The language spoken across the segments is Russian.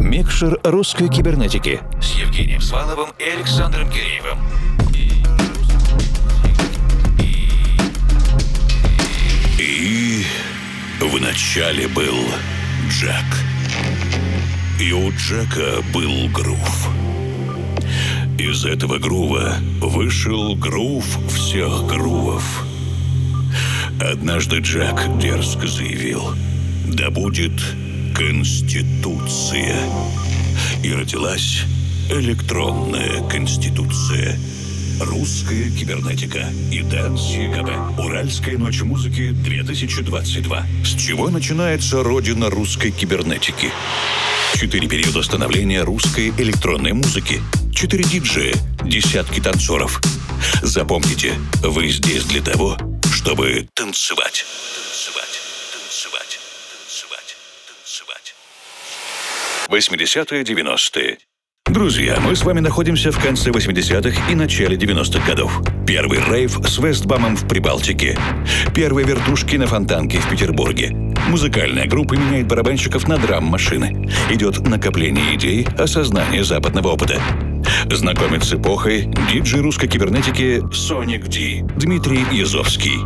Микшер русской кибернетики с Евгением Сваловым и Александром Киреевым. И в начале был Джек. И у Джека был грув. Из этого грува вышел грув всех грувов. Однажды Джек дерзко заявил, да будет Конституция. И родилась электронная Конституция. Русская кибернетика и Дэнс ЕКБ. Уральская ночь музыки 2022. С чего начинается родина русской кибернетики? Четыре периода становления русской электронной музыки. Четыре диджея, десятки танцоров. Запомните, вы здесь для того, чтобы танцевать танцевать, танцевать, танцевать. 80-е, 90-е. Друзья, мы с вами находимся в конце 80-х и начале 90-х годов. Первый рейв с Вестбамом в Прибалтике. Первые вертушки на фонтанке в Петербурге. Музыкальная группа меняет барабанщиков на драм-машины. Идет накопление идей, осознание западного опыта. Знакомит с эпохой диджей русской кибернетики Sonic D Дмитрий Язовский.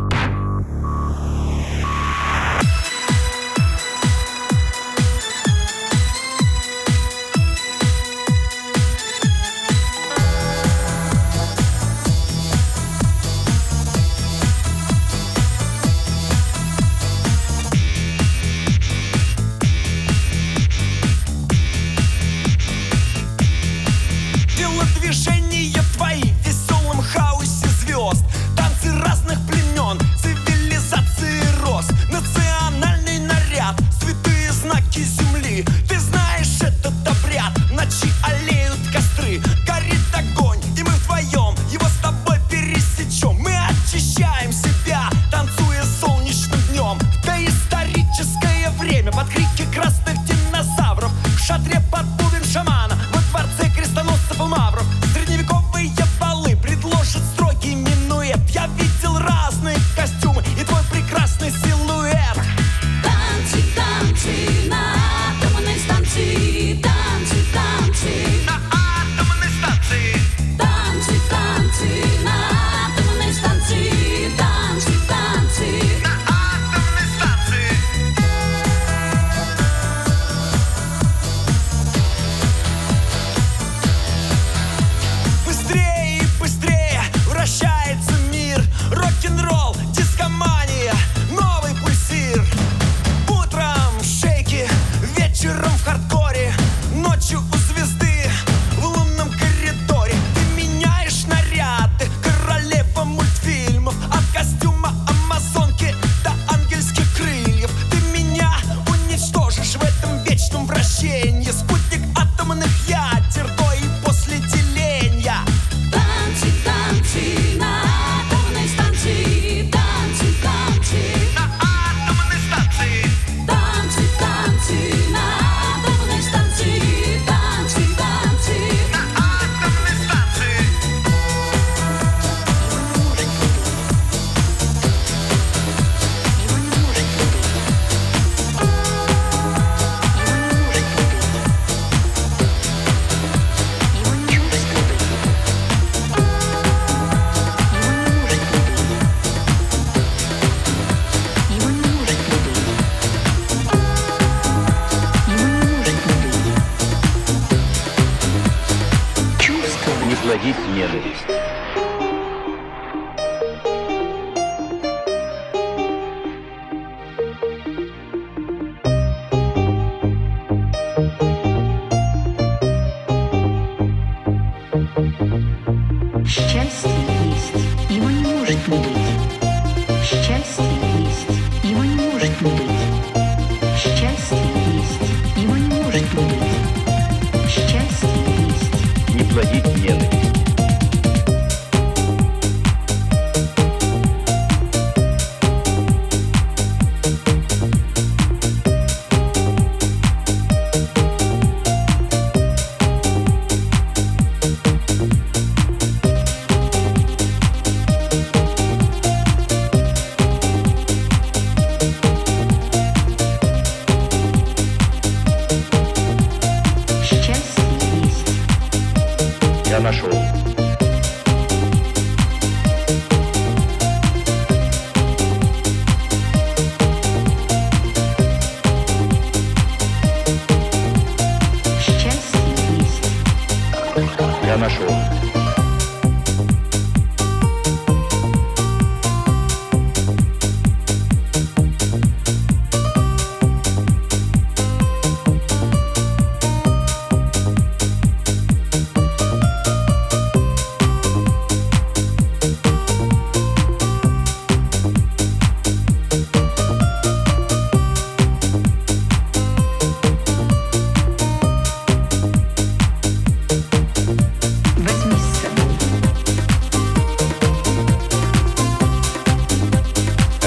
でした。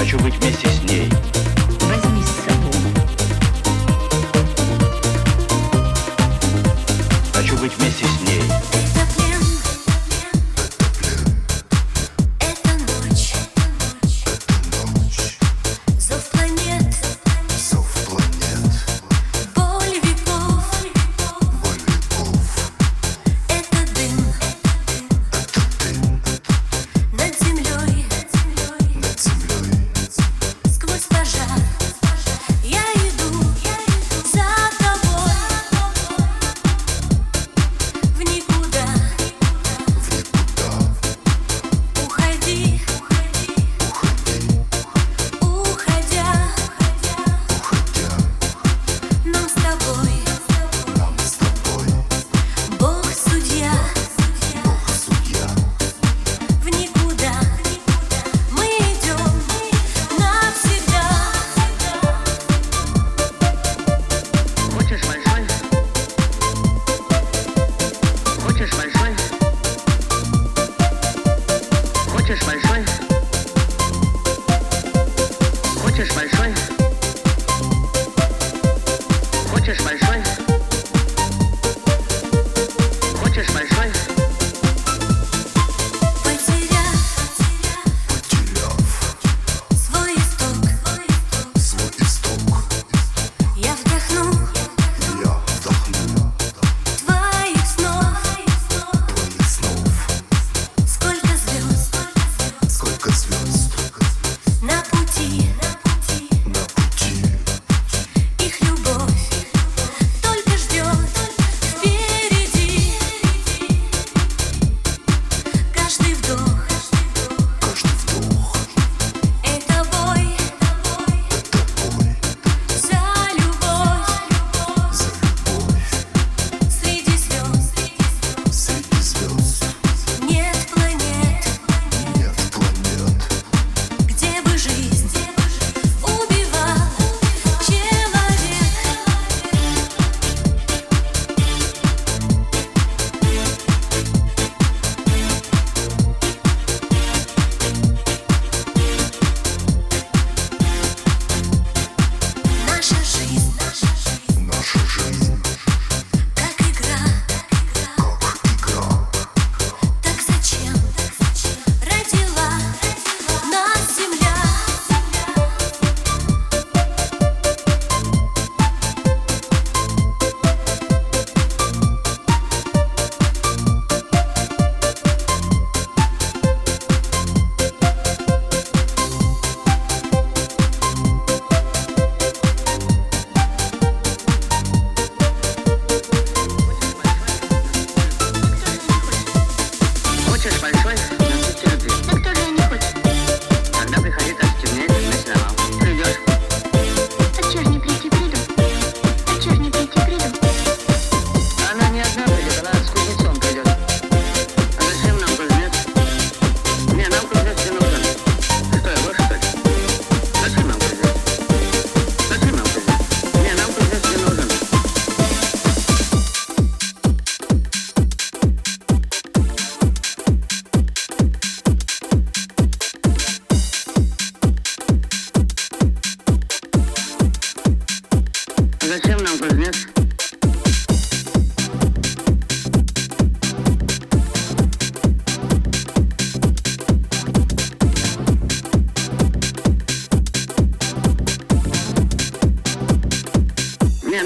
Хочу быть вместе с ней.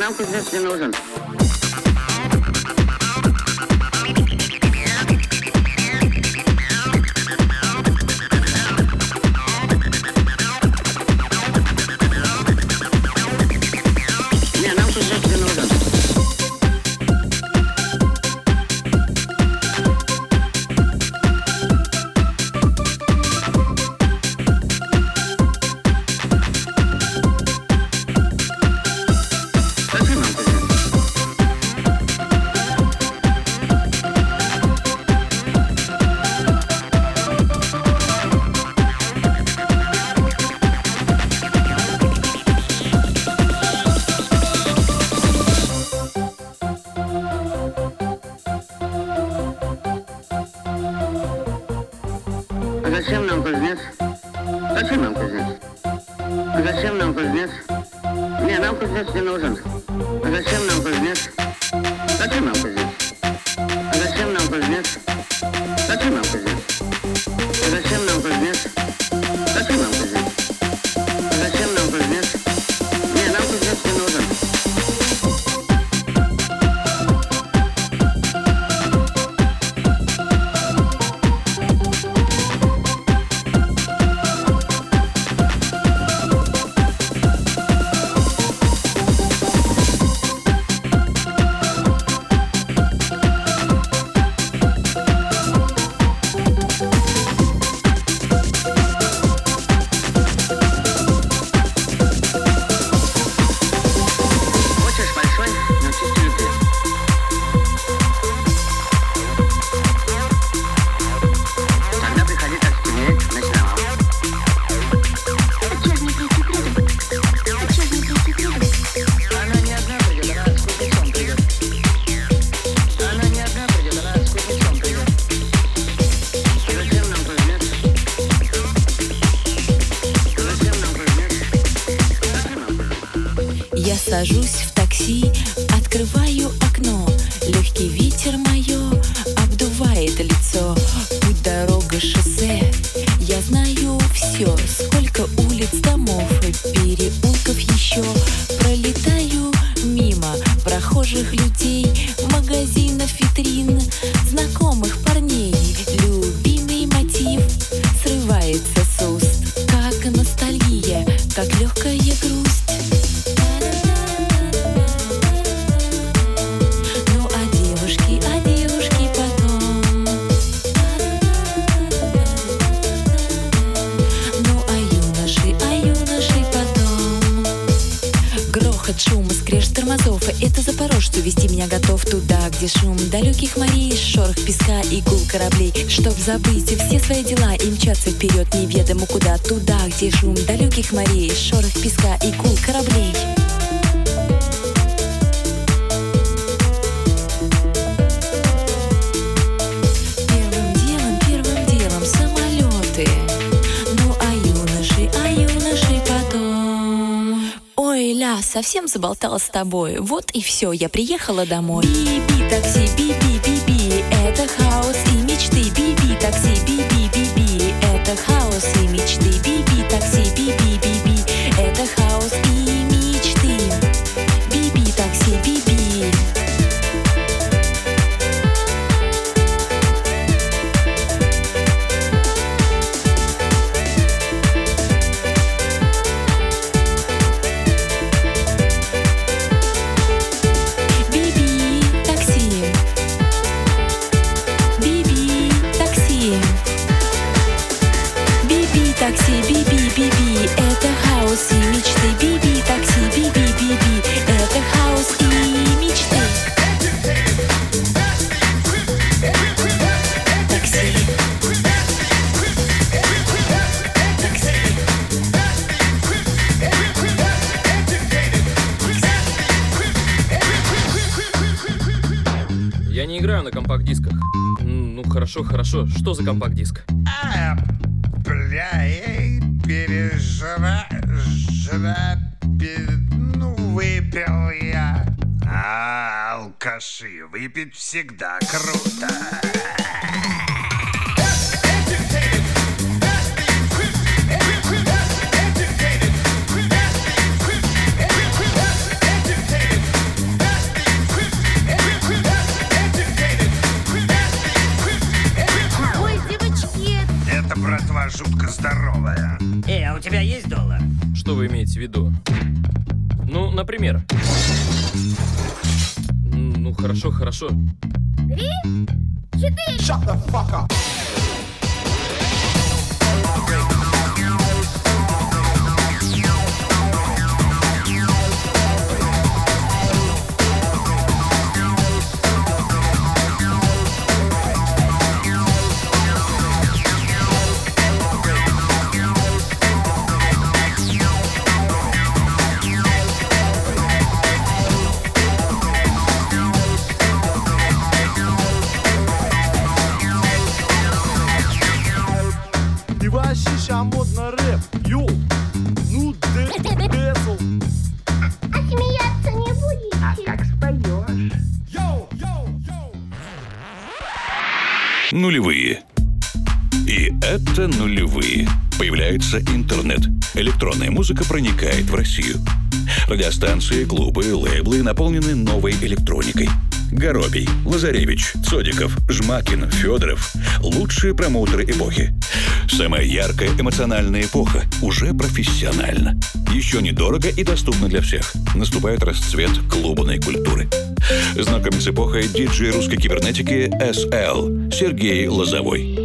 নাম কৃষ্ণ সেন Забыть все свои дела и мчаться вперед неведомо куда Туда, где шум далеких морей, шорох песка и кул кораблей ля, совсем заболтала с тобой. Вот и все, я приехала домой. Би-би, такси, би-би-би-би, это хаос. Что, что за компакт-диск? А, бля, эй, пережра... Жра... Пер, ну, выпил я. А, алкаши, выпить всегда 顺。Это нулевые. Появляется интернет. Электронная музыка проникает в Россию. Радиостанции, клубы, лейблы наполнены новой электроникой. Горобий, Лазаревич, Цодиков, Жмакин, Федоров – лучшие промоутеры эпохи. Самая яркая эмоциональная эпоха, уже профессионально. Еще недорого и доступно для всех. Наступает расцвет клубной культуры. Знакомит с эпохой диджей русской кибернетики SL Сергей Лозовой.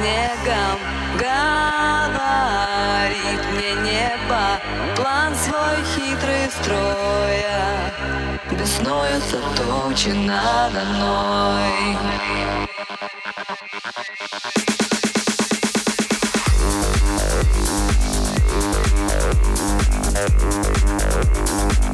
снегом Говорит мне небо. План свой хитрый строя. Беснуются тучи надо мной Thank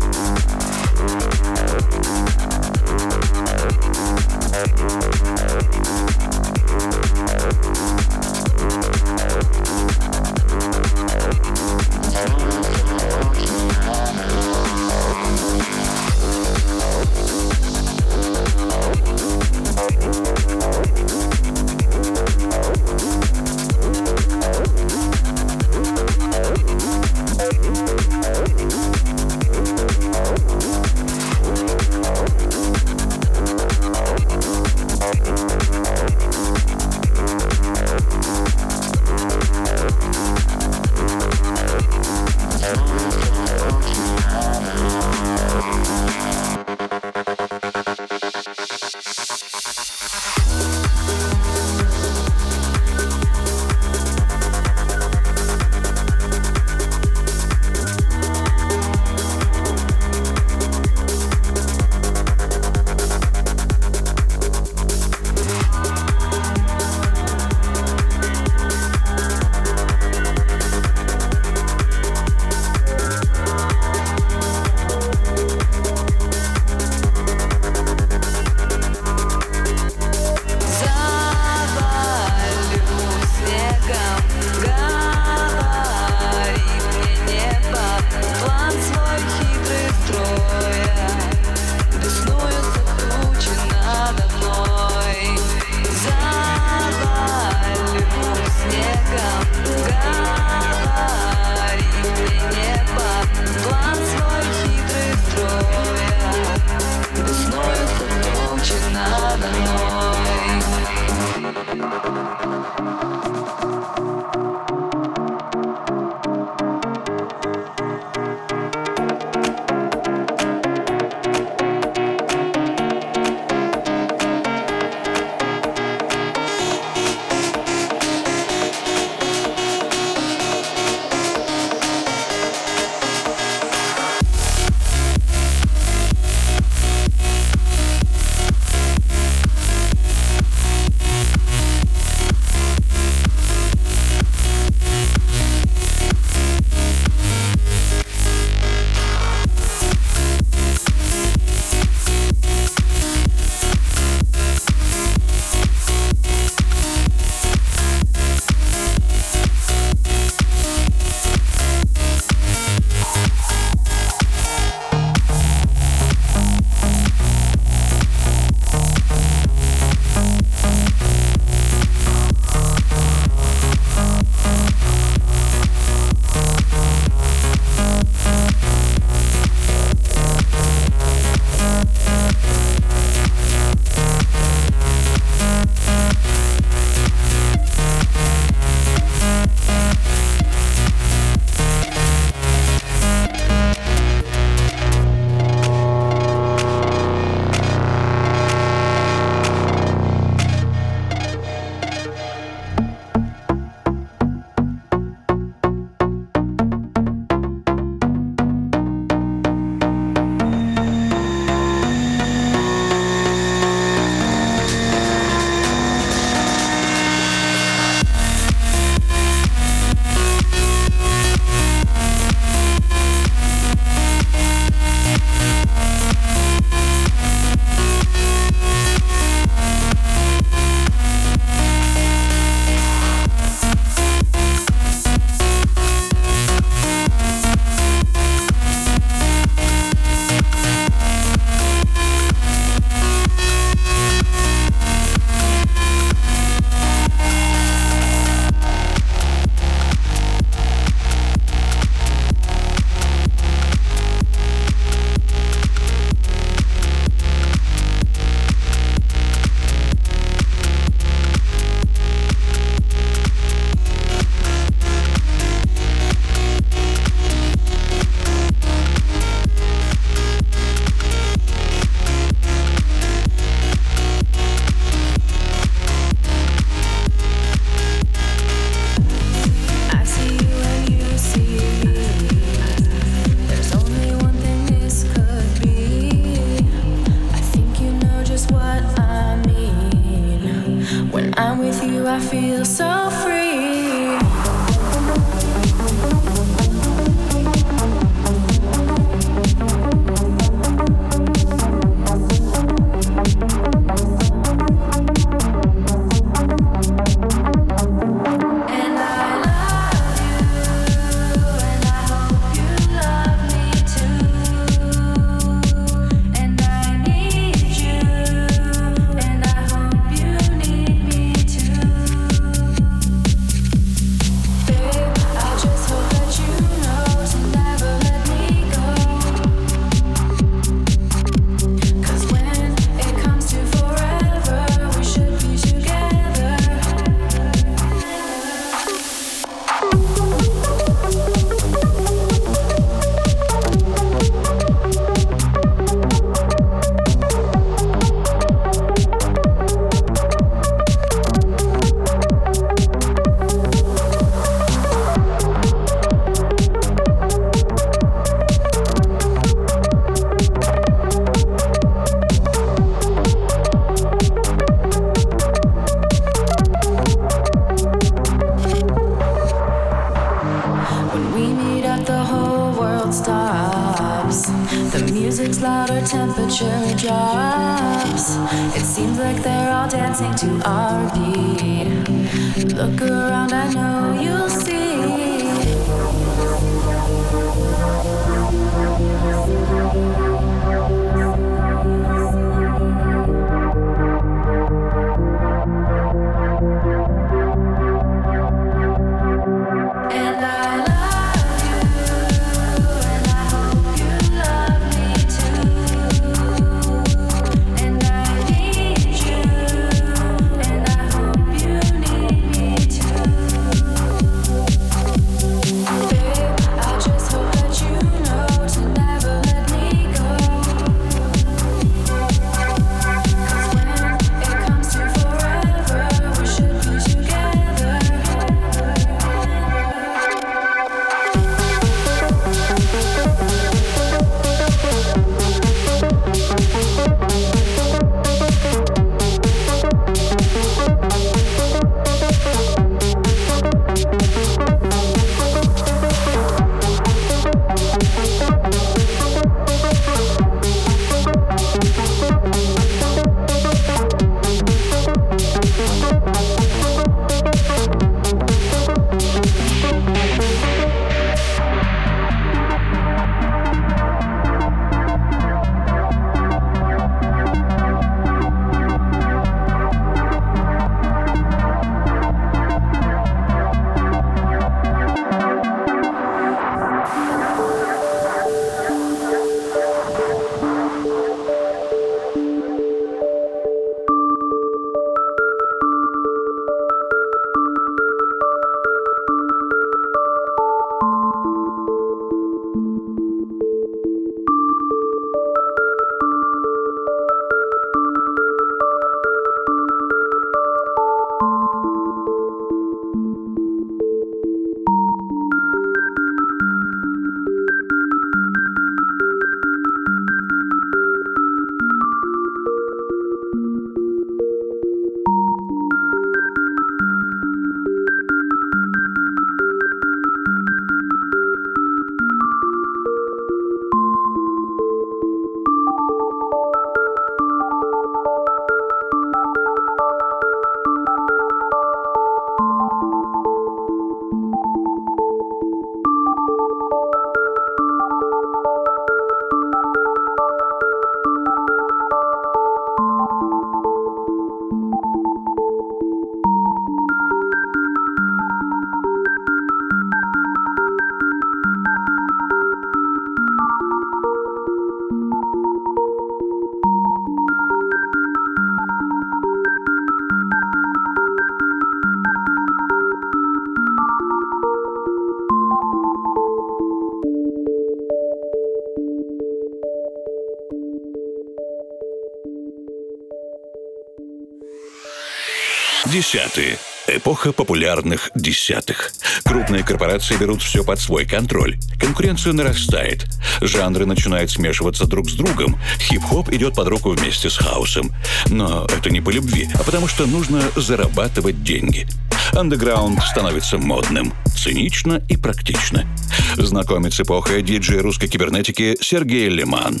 Десятые. Эпоха популярных десятых. Крупные корпорации берут все под свой контроль. Конкуренция нарастает. Жанры начинают смешиваться друг с другом. Хип-хоп идет под руку вместе с хаосом. Но это не по любви, а потому что нужно зарабатывать деньги. Андеграунд становится модным, цинично и практично. Знакомец эпохи диджей русской кибернетики Сергей Лиман.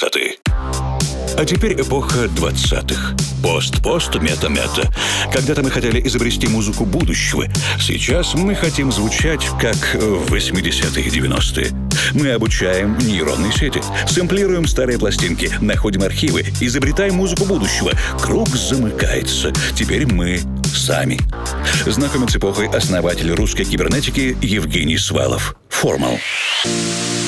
20 а теперь эпоха 20-х. Пост-пост, мета-мета. Когда-то мы хотели изобрести музыку будущего. Сейчас мы хотим звучать, как в 80-е и 90-е. Мы обучаем нейронные сети, сэмплируем старые пластинки, находим архивы, изобретаем музыку будущего. Круг замыкается. Теперь мы сами. Знакомит с эпохой основатель русской кибернетики Евгений Свалов. Формал. Русская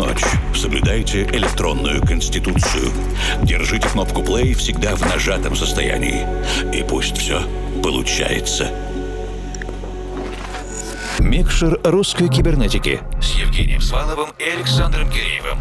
ночь, соблюдайте электронную конституцию. Держите кнопку play всегда в нажатом состоянии. И пусть все получается. Микшер русской кибернетики с Евгением Сваловым и Александром Киреевым.